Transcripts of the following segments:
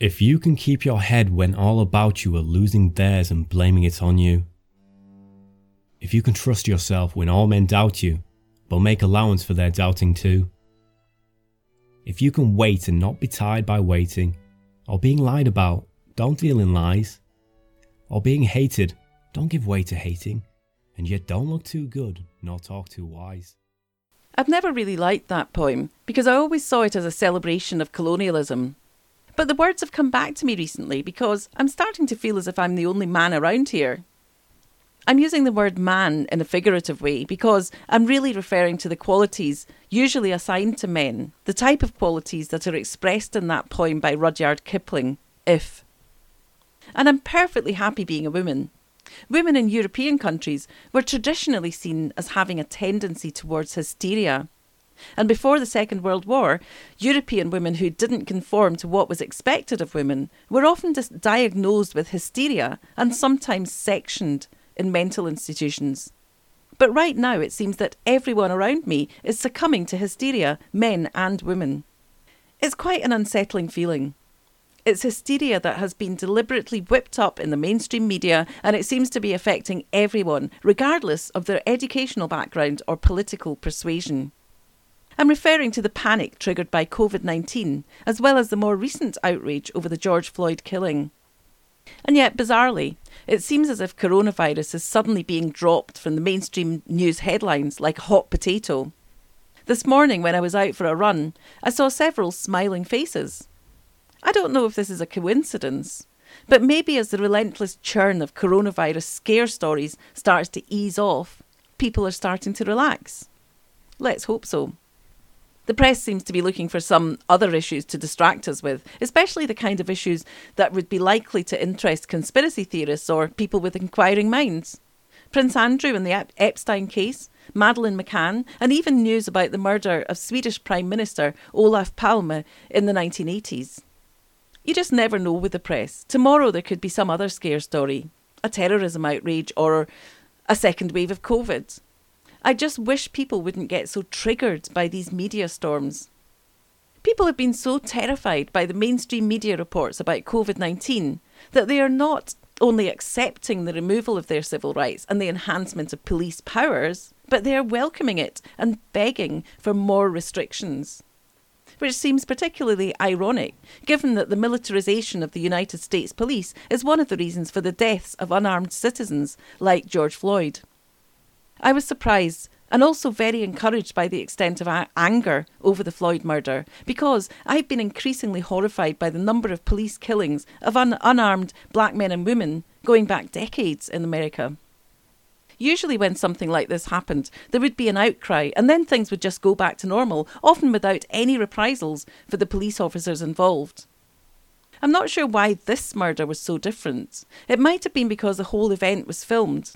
If you can keep your head when all about you are losing theirs and blaming it on you, if you can trust yourself when all men doubt you, but make allowance for their doubting too, if you can wait and not be tired by waiting, or being lied about, don't deal in lies, or being hated, don't give way to hating, and yet don't look too good nor talk too wise. I've never really liked that poem because I always saw it as a celebration of colonialism. But the words have come back to me recently because I'm starting to feel as if I'm the only man around here. I'm using the word man in a figurative way because I'm really referring to the qualities usually assigned to men, the type of qualities that are expressed in that poem by Rudyard Kipling, If. And I'm perfectly happy being a woman. Women in European countries were traditionally seen as having a tendency towards hysteria. And before the Second World War, European women who didn't conform to what was expected of women were often dis- diagnosed with hysteria and sometimes sectioned in mental institutions. But right now, it seems that everyone around me is succumbing to hysteria, men and women. It's quite an unsettling feeling. It's hysteria that has been deliberately whipped up in the mainstream media, and it seems to be affecting everyone, regardless of their educational background or political persuasion. I'm referring to the panic triggered by COVID 19, as well as the more recent outrage over the George Floyd killing. And yet, bizarrely, it seems as if coronavirus is suddenly being dropped from the mainstream news headlines like a hot potato. This morning, when I was out for a run, I saw several smiling faces. I don't know if this is a coincidence, but maybe as the relentless churn of coronavirus scare stories starts to ease off, people are starting to relax. Let's hope so. The press seems to be looking for some other issues to distract us with, especially the kind of issues that would be likely to interest conspiracy theorists or people with inquiring minds. Prince Andrew and the Epstein case, Madeleine McCann, and even news about the murder of Swedish Prime Minister Olof Palme in the 1980s. You just never know with the press. Tomorrow there could be some other scare story, a terrorism outrage, or a second wave of COVID. I just wish people wouldn't get so triggered by these media storms. People have been so terrified by the mainstream media reports about COVID 19 that they are not only accepting the removal of their civil rights and the enhancement of police powers, but they are welcoming it and begging for more restrictions. Which seems particularly ironic, given that the militarisation of the United States Police is one of the reasons for the deaths of unarmed citizens like George Floyd. I was surprised and also very encouraged by the extent of anger over the Floyd murder because I've been increasingly horrified by the number of police killings of un- unarmed black men and women going back decades in America. Usually, when something like this happened, there would be an outcry and then things would just go back to normal, often without any reprisals for the police officers involved. I'm not sure why this murder was so different. It might have been because the whole event was filmed.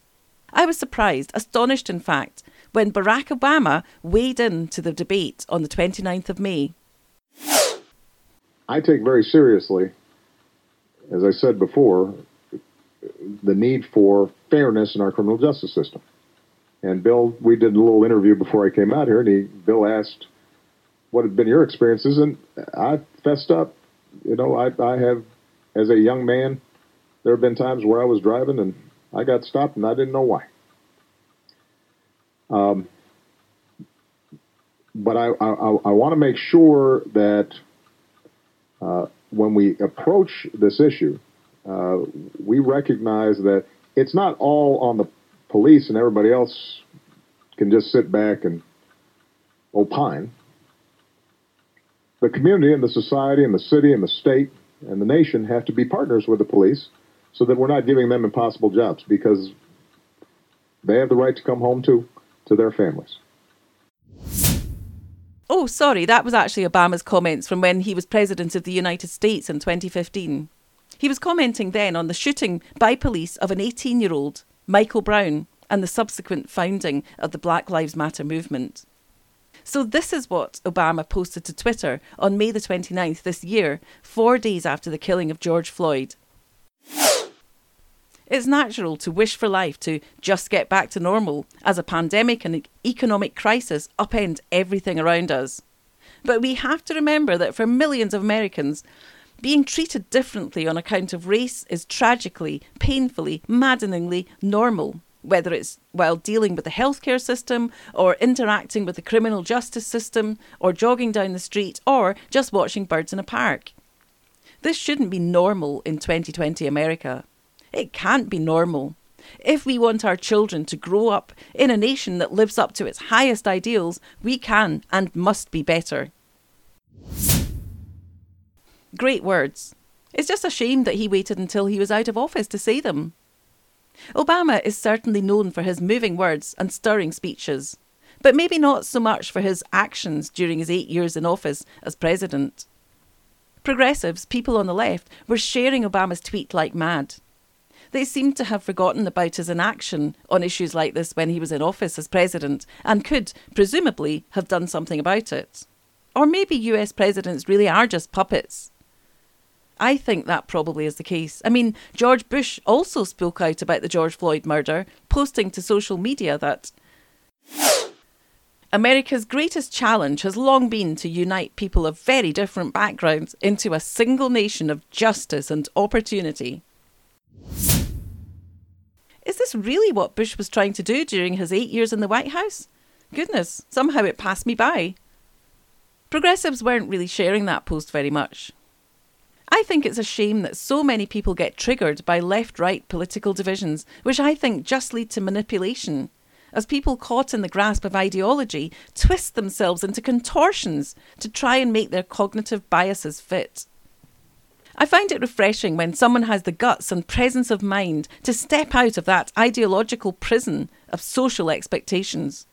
I was surprised, astonished in fact, when Barack Obama weighed in to the debate on the 29th of May. I take very seriously, as I said before, the need for fairness in our criminal justice system. And Bill, we did a little interview before I came out here, and he, Bill asked, "What had been your experiences?" And I fessed up. You know, I, I have, as a young man, there have been times where I was driving and I got stopped and I didn't know why. Um, but I, I, I want to make sure that uh, when we approach this issue, uh, we recognize that it's not all on the police and everybody else can just sit back and opine. The community and the society and the city and the state and the nation have to be partners with the police so that we're not giving them impossible jobs because they have the right to come home to to their families. Oh, sorry, that was actually Obama's comments from when he was President of the United States in 2015. He was commenting then on the shooting by police of an 18 year old, Michael Brown, and the subsequent founding of the Black Lives Matter movement. So, this is what Obama posted to Twitter on May the 29th this year, four days after the killing of George Floyd. It's natural to wish for life to just get back to normal as a pandemic and economic crisis upend everything around us. But we have to remember that for millions of Americans, Being treated differently on account of race is tragically, painfully, maddeningly normal, whether it's while dealing with the healthcare system, or interacting with the criminal justice system, or jogging down the street, or just watching birds in a park. This shouldn't be normal in 2020 America. It can't be normal. If we want our children to grow up in a nation that lives up to its highest ideals, we can and must be better. Great words. It's just a shame that he waited until he was out of office to say them. Obama is certainly known for his moving words and stirring speeches, but maybe not so much for his actions during his eight years in office as president. Progressives, people on the left, were sharing Obama's tweet like mad. They seem to have forgotten about his inaction on issues like this when he was in office as president and could, presumably, have done something about it. Or maybe US presidents really are just puppets I think that probably is the case. I mean, George Bush also spoke out about the George Floyd murder, posting to social media that America's greatest challenge has long been to unite people of very different backgrounds into a single nation of justice and opportunity. Is this really what Bush was trying to do during his eight years in the White House? Goodness, somehow it passed me by. Progressives weren't really sharing that post very much. I think it's a shame that so many people get triggered by left right political divisions, which I think just lead to manipulation. As people caught in the grasp of ideology twist themselves into contortions to try and make their cognitive biases fit. I find it refreshing when someone has the guts and presence of mind to step out of that ideological prison of social expectations.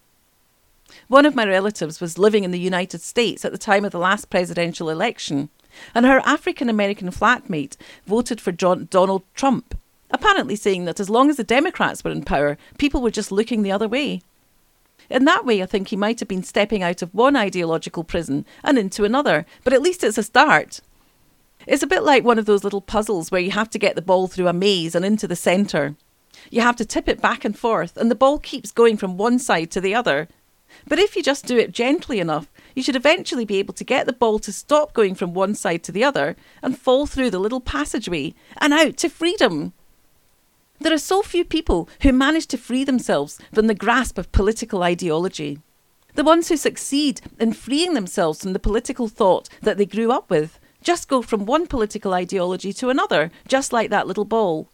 One of my relatives was living in the United States at the time of the last presidential election and her African American flatmate voted for John, Donald Trump, apparently saying that as long as the Democrats were in power, people were just looking the other way. In that way, I think he might have been stepping out of one ideological prison and into another, but at least it's a start. It's a bit like one of those little puzzles where you have to get the ball through a maze and into the centre. You have to tip it back and forth, and the ball keeps going from one side to the other. But if you just do it gently enough, you should eventually be able to get the ball to stop going from one side to the other and fall through the little passageway and out to freedom. There are so few people who manage to free themselves from the grasp of political ideology. The ones who succeed in freeing themselves from the political thought that they grew up with just go from one political ideology to another, just like that little ball.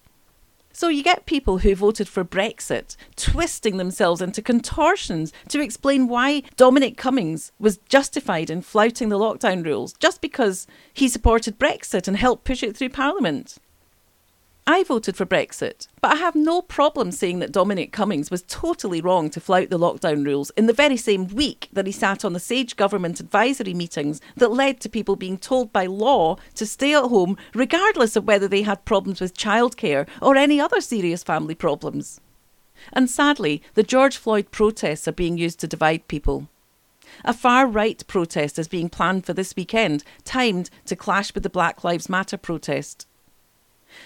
So you get people who voted for Brexit twisting themselves into contortions to explain why Dominic Cummings was justified in flouting the lockdown rules just because he supported Brexit and helped push it through Parliament. I voted for Brexit, but I have no problem saying that Dominic Cummings was totally wrong to flout the lockdown rules in the very same week that he sat on the SAGE government advisory meetings that led to people being told by law to stay at home regardless of whether they had problems with childcare or any other serious family problems. And sadly, the George Floyd protests are being used to divide people. A far right protest is being planned for this weekend, timed to clash with the Black Lives Matter protest.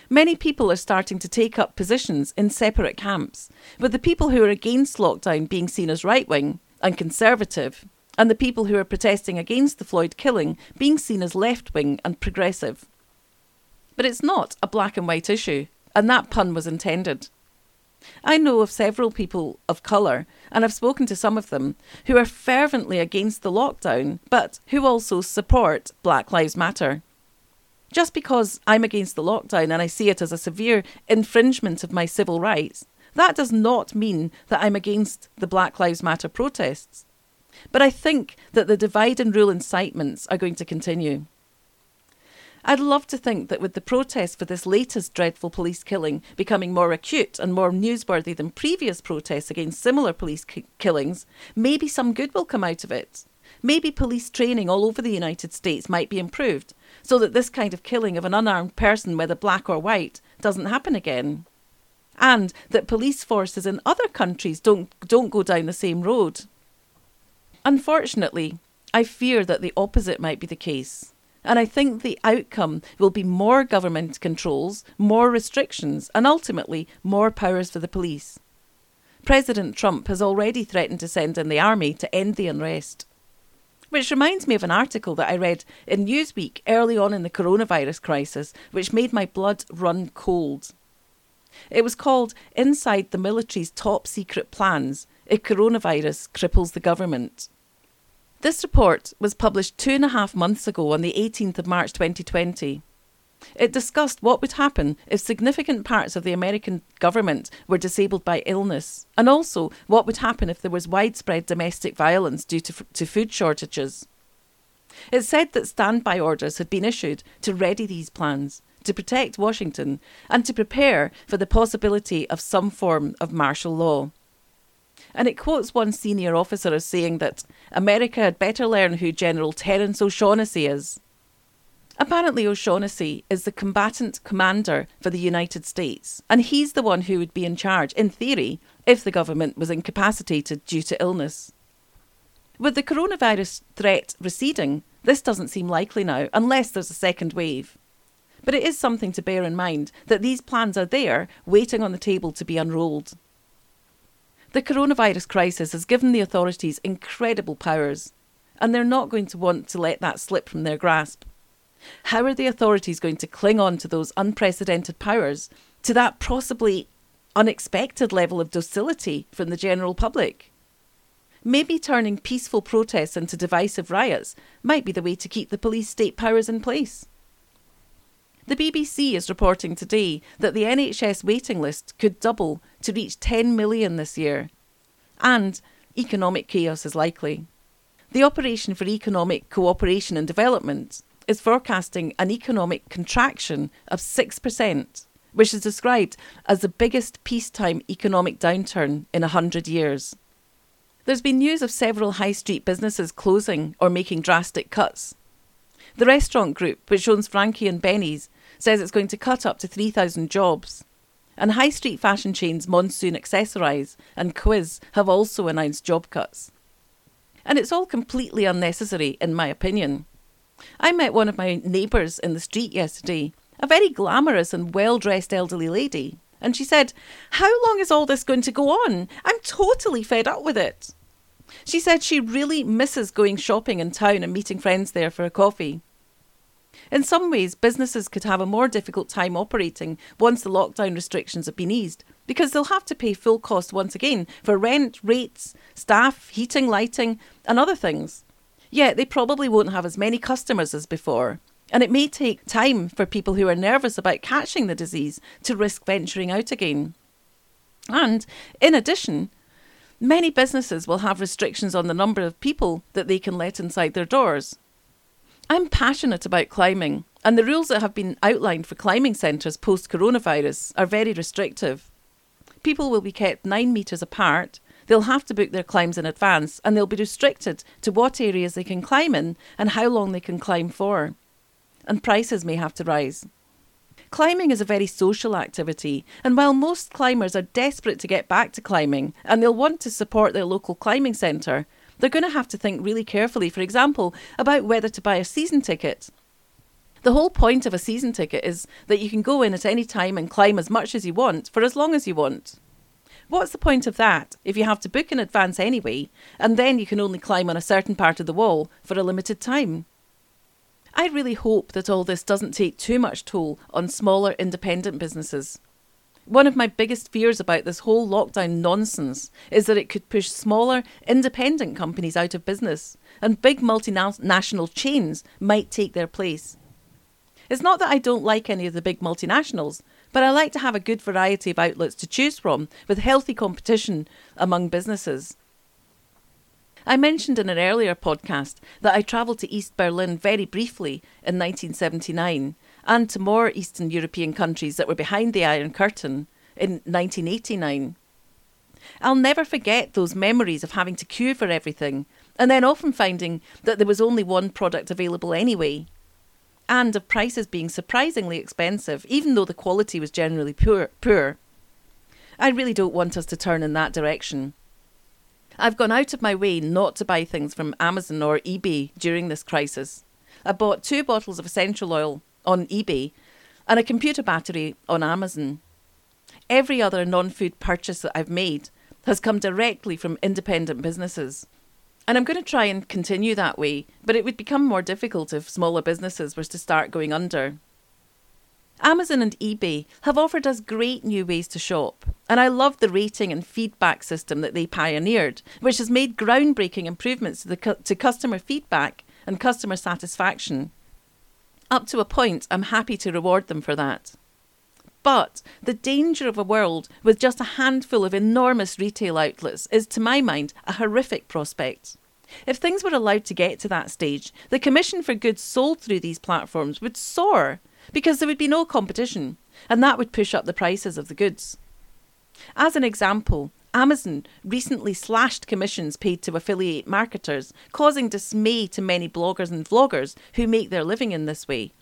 Many people are starting to take up positions in separate camps, with the people who are against lockdown being seen as right wing and conservative, and the people who are protesting against the Floyd killing being seen as left wing and progressive. But it's not a black and white issue, and that pun was intended. I know of several people of colour, and I've spoken to some of them, who are fervently against the lockdown, but who also support Black Lives Matter. Just because I'm against the lockdown and I see it as a severe infringement of my civil rights, that does not mean that I'm against the Black Lives Matter protests. But I think that the divide and rule incitements are going to continue. I'd love to think that with the protests for this latest dreadful police killing becoming more acute and more newsworthy than previous protests against similar police ki- killings, maybe some good will come out of it. Maybe police training all over the United States might be improved so that this kind of killing of an unarmed person, whether black or white, doesn't happen again. And that police forces in other countries don't, don't go down the same road. Unfortunately, I fear that the opposite might be the case. And I think the outcome will be more government controls, more restrictions, and ultimately more powers for the police. President Trump has already threatened to send in the army to end the unrest. Which reminds me of an article that I read in Newsweek early on in the coronavirus crisis, which made my blood run cold. It was called Inside the Military's Top Secret Plans If Coronavirus Cripples the Government. This report was published two and a half months ago on the 18th of March 2020. It discussed what would happen if significant parts of the American government were disabled by illness, and also what would happen if there was widespread domestic violence due to, to food shortages. It said that standby orders had been issued to ready these plans, to protect Washington, and to prepare for the possibility of some form of martial law. And it quotes one senior officer as saying that America had better learn who General Terence O'Shaughnessy is. Apparently, O'Shaughnessy is the combatant commander for the United States, and he's the one who would be in charge, in theory, if the government was incapacitated due to illness. With the coronavirus threat receding, this doesn't seem likely now, unless there's a second wave. But it is something to bear in mind that these plans are there, waiting on the table to be unrolled. The coronavirus crisis has given the authorities incredible powers, and they're not going to want to let that slip from their grasp. How are the authorities going to cling on to those unprecedented powers, to that possibly unexpected level of docility from the general public? Maybe turning peaceful protests into divisive riots might be the way to keep the police state powers in place. The BBC is reporting today that the NHS waiting list could double to reach 10 million this year, and economic chaos is likely. The Operation for Economic Cooperation and Development is forecasting an economic contraction of 6%, which is described as the biggest peacetime economic downturn in 100 years. There's been news of several high street businesses closing or making drastic cuts. The restaurant group, which owns Frankie and Benny's, says it's going to cut up to 3,000 jobs. And high street fashion chains Monsoon Accessorize and Quiz have also announced job cuts. And it's all completely unnecessary, in my opinion. I met one of my neighbours in the street yesterday, a very glamorous and well dressed elderly lady, and she said, How long is all this going to go on? I'm totally fed up with it. She said she really misses going shopping in town and meeting friends there for a coffee. In some ways, businesses could have a more difficult time operating once the lockdown restrictions have been eased, because they'll have to pay full cost once again for rent, rates, staff, heating, lighting, and other things. Yet they probably won't have as many customers as before. And it may take time for people who are nervous about catching the disease to risk venturing out again. And in addition, many businesses will have restrictions on the number of people that they can let inside their doors. I'm passionate about climbing, and the rules that have been outlined for climbing centres post coronavirus are very restrictive. People will be kept nine metres apart, They'll have to book their climbs in advance and they'll be restricted to what areas they can climb in and how long they can climb for. And prices may have to rise. Climbing is a very social activity, and while most climbers are desperate to get back to climbing and they'll want to support their local climbing centre, they're going to have to think really carefully, for example, about whether to buy a season ticket. The whole point of a season ticket is that you can go in at any time and climb as much as you want for as long as you want. What's the point of that if you have to book in advance anyway, and then you can only climb on a certain part of the wall for a limited time? I really hope that all this doesn't take too much toll on smaller independent businesses. One of my biggest fears about this whole lockdown nonsense is that it could push smaller, independent companies out of business, and big multinational chains might take their place. It's not that I don't like any of the big multinationals, but I like to have a good variety of outlets to choose from with healthy competition among businesses. I mentioned in an earlier podcast that I travelled to East Berlin very briefly in 1979 and to more Eastern European countries that were behind the Iron Curtain in 1989. I'll never forget those memories of having to queue for everything and then often finding that there was only one product available anyway and of prices being surprisingly expensive, even though the quality was generally poor. poor. I really don't want us to turn in that direction. I've gone out of my way not to buy things from Amazon or eBay during this crisis. I bought two bottles of essential oil on eBay and a computer battery on Amazon. Every other non food purchase that I've made has come directly from independent businesses. And I'm going to try and continue that way, but it would become more difficult if smaller businesses were to start going under. Amazon and eBay have offered us great new ways to shop, and I love the rating and feedback system that they pioneered, which has made groundbreaking improvements to, cu- to customer feedback and customer satisfaction. Up to a point, I'm happy to reward them for that. But the danger of a world with just a handful of enormous retail outlets is, to my mind, a horrific prospect. If things were allowed to get to that stage, the commission for goods sold through these platforms would soar because there would be no competition, and that would push up the prices of the goods. As an example, Amazon recently slashed commissions paid to affiliate marketers, causing dismay to many bloggers and vloggers who make their living in this way.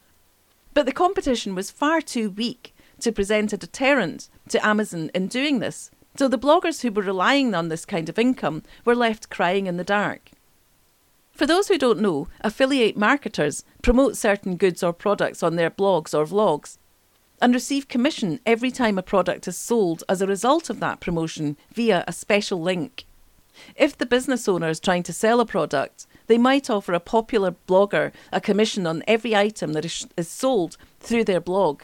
But the competition was far too weak to present a deterrent to Amazon in doing this, so the bloggers who were relying on this kind of income were left crying in the dark. For those who don't know, affiliate marketers promote certain goods or products on their blogs or vlogs and receive commission every time a product is sold as a result of that promotion via a special link. If the business owner is trying to sell a product, they might offer a popular blogger a commission on every item that is, sold through their blog.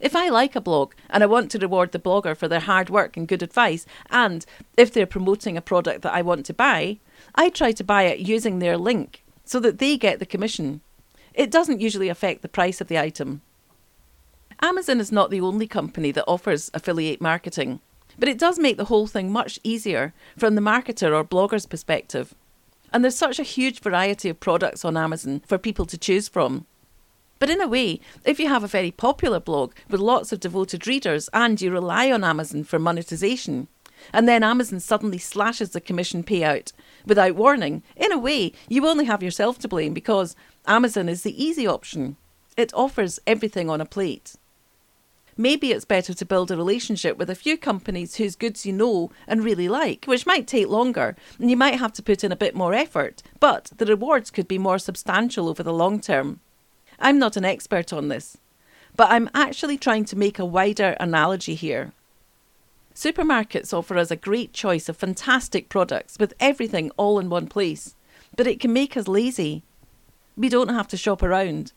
If I like a blog and I want to reward the blogger for their hard work and good advice, and if they're promoting a product that I want to buy, I try to buy it using their link so that they get the commission. It doesn't usually affect the price of the item. Amazon is not the only company that offers affiliate marketing, but it does make the whole thing much easier from the marketer or blogger's perspective. And there's such a huge variety of products on Amazon for people to choose from. But in a way, if you have a very popular blog with lots of devoted readers and you rely on Amazon for monetization, and then Amazon suddenly slashes the commission payout without warning, in a way, you only have yourself to blame because Amazon is the easy option. It offers everything on a plate. Maybe it's better to build a relationship with a few companies whose goods you know and really like, which might take longer, and you might have to put in a bit more effort, but the rewards could be more substantial over the long term. I'm not an expert on this, but I'm actually trying to make a wider analogy here. Supermarkets offer us a great choice of fantastic products with everything all in one place, but it can make us lazy. We don't have to shop around.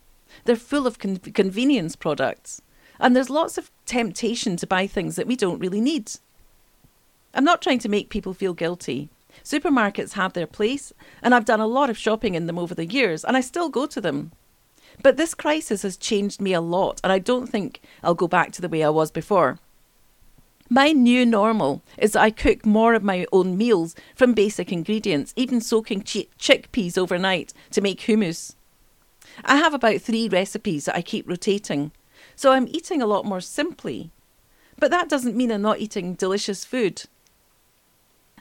They're full of con- convenience products, and there's lots of temptation to buy things that we don't really need. I'm not trying to make people feel guilty. Supermarkets have their place, and I've done a lot of shopping in them over the years, and I still go to them. But this crisis has changed me a lot, and I don't think I'll go back to the way I was before. My new normal is that I cook more of my own meals from basic ingredients, even soaking ch- chickpeas overnight to make hummus. I have about three recipes that I keep rotating, so I'm eating a lot more simply. But that doesn't mean I'm not eating delicious food.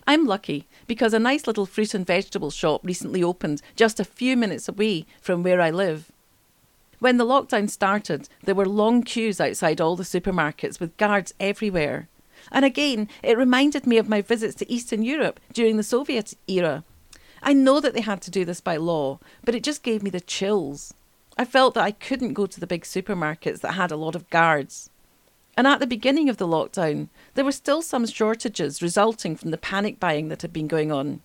I'm lucky because a nice little fruit and vegetable shop recently opened just a few minutes away from where I live. When the lockdown started, there were long queues outside all the supermarkets with guards everywhere. And again, it reminded me of my visits to Eastern Europe during the Soviet era. I know that they had to do this by law, but it just gave me the chills. I felt that I couldn't go to the big supermarkets that had a lot of guards. And at the beginning of the lockdown, there were still some shortages resulting from the panic buying that had been going on.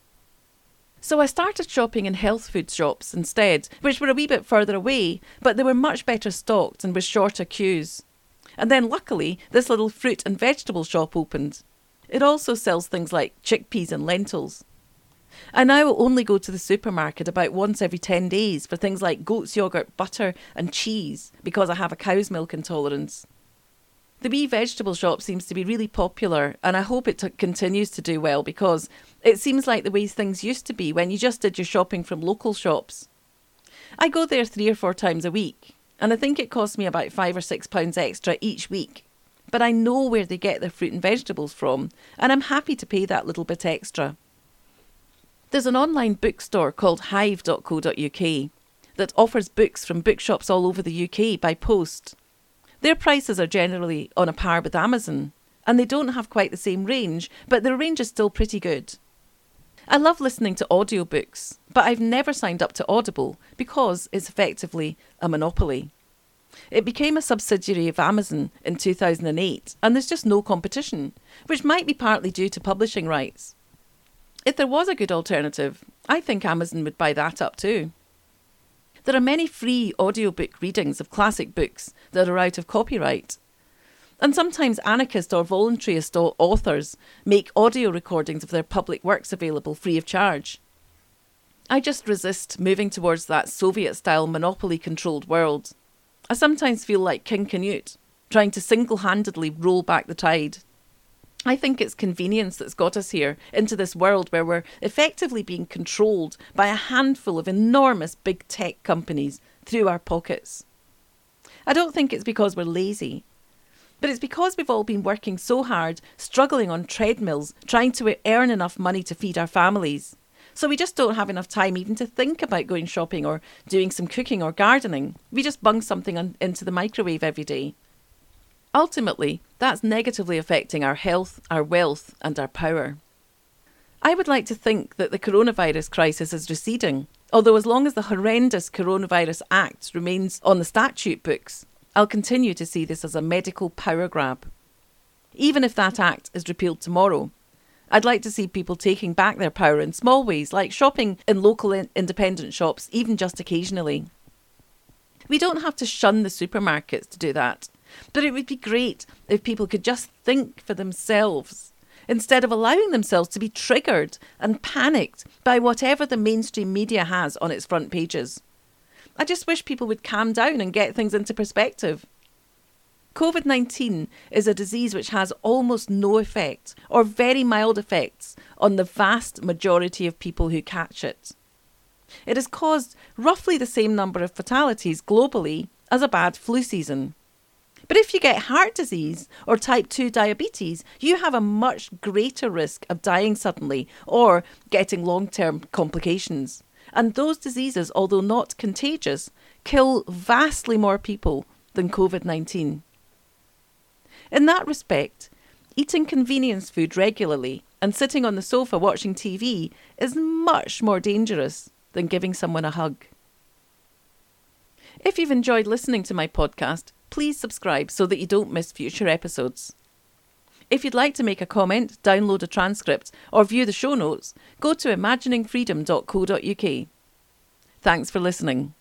So I started shopping in health food shops instead, which were a wee bit further away, but they were much better stocked and with shorter queues. And then luckily, this little fruit and vegetable shop opened. It also sells things like chickpeas and lentils. I now only go to the supermarket about once every 10 days for things like goat's yogurt, butter, and cheese because I have a cow's milk intolerance. The wee vegetable shop seems to be really popular, and I hope it t- continues to do well because it seems like the way things used to be when you just did your shopping from local shops. I go there three or four times a week, and I think it costs me about five or six pounds extra each week. But I know where they get their fruit and vegetables from, and I'm happy to pay that little bit extra. There's an online bookstore called hive.co.uk that offers books from bookshops all over the UK by post. Their prices are generally on a par with Amazon, and they don't have quite the same range, but their range is still pretty good. I love listening to audiobooks, but I've never signed up to Audible because it's effectively a monopoly. It became a subsidiary of Amazon in 2008, and there's just no competition, which might be partly due to publishing rights. If there was a good alternative, I think Amazon would buy that up too. There are many free audiobook readings of classic books that are out of copyright. And sometimes anarchist or voluntarist authors make audio recordings of their public works available free of charge. I just resist moving towards that Soviet style monopoly controlled world. I sometimes feel like King Canute, trying to single handedly roll back the tide. I think it's convenience that's got us here into this world where we're effectively being controlled by a handful of enormous big tech companies through our pockets. I don't think it's because we're lazy, but it's because we've all been working so hard, struggling on treadmills, trying to earn enough money to feed our families. So we just don't have enough time even to think about going shopping or doing some cooking or gardening. We just bung something on, into the microwave every day. Ultimately, that's negatively affecting our health, our wealth, and our power. I would like to think that the coronavirus crisis is receding, although, as long as the horrendous Coronavirus Act remains on the statute books, I'll continue to see this as a medical power grab. Even if that act is repealed tomorrow, I'd like to see people taking back their power in small ways, like shopping in local in- independent shops, even just occasionally. We don't have to shun the supermarkets to do that. But it would be great if people could just think for themselves instead of allowing themselves to be triggered and panicked by whatever the mainstream media has on its front pages. I just wish people would calm down and get things into perspective. COVID 19 is a disease which has almost no effect or very mild effects on the vast majority of people who catch it. It has caused roughly the same number of fatalities globally as a bad flu season. But if you get heart disease or type 2 diabetes, you have a much greater risk of dying suddenly or getting long term complications. And those diseases, although not contagious, kill vastly more people than COVID 19. In that respect, eating convenience food regularly and sitting on the sofa watching TV is much more dangerous than giving someone a hug. If you've enjoyed listening to my podcast, please subscribe so that you don't miss future episodes. If you'd like to make a comment, download a transcript, or view the show notes, go to imaginingfreedom.co.uk. Thanks for listening.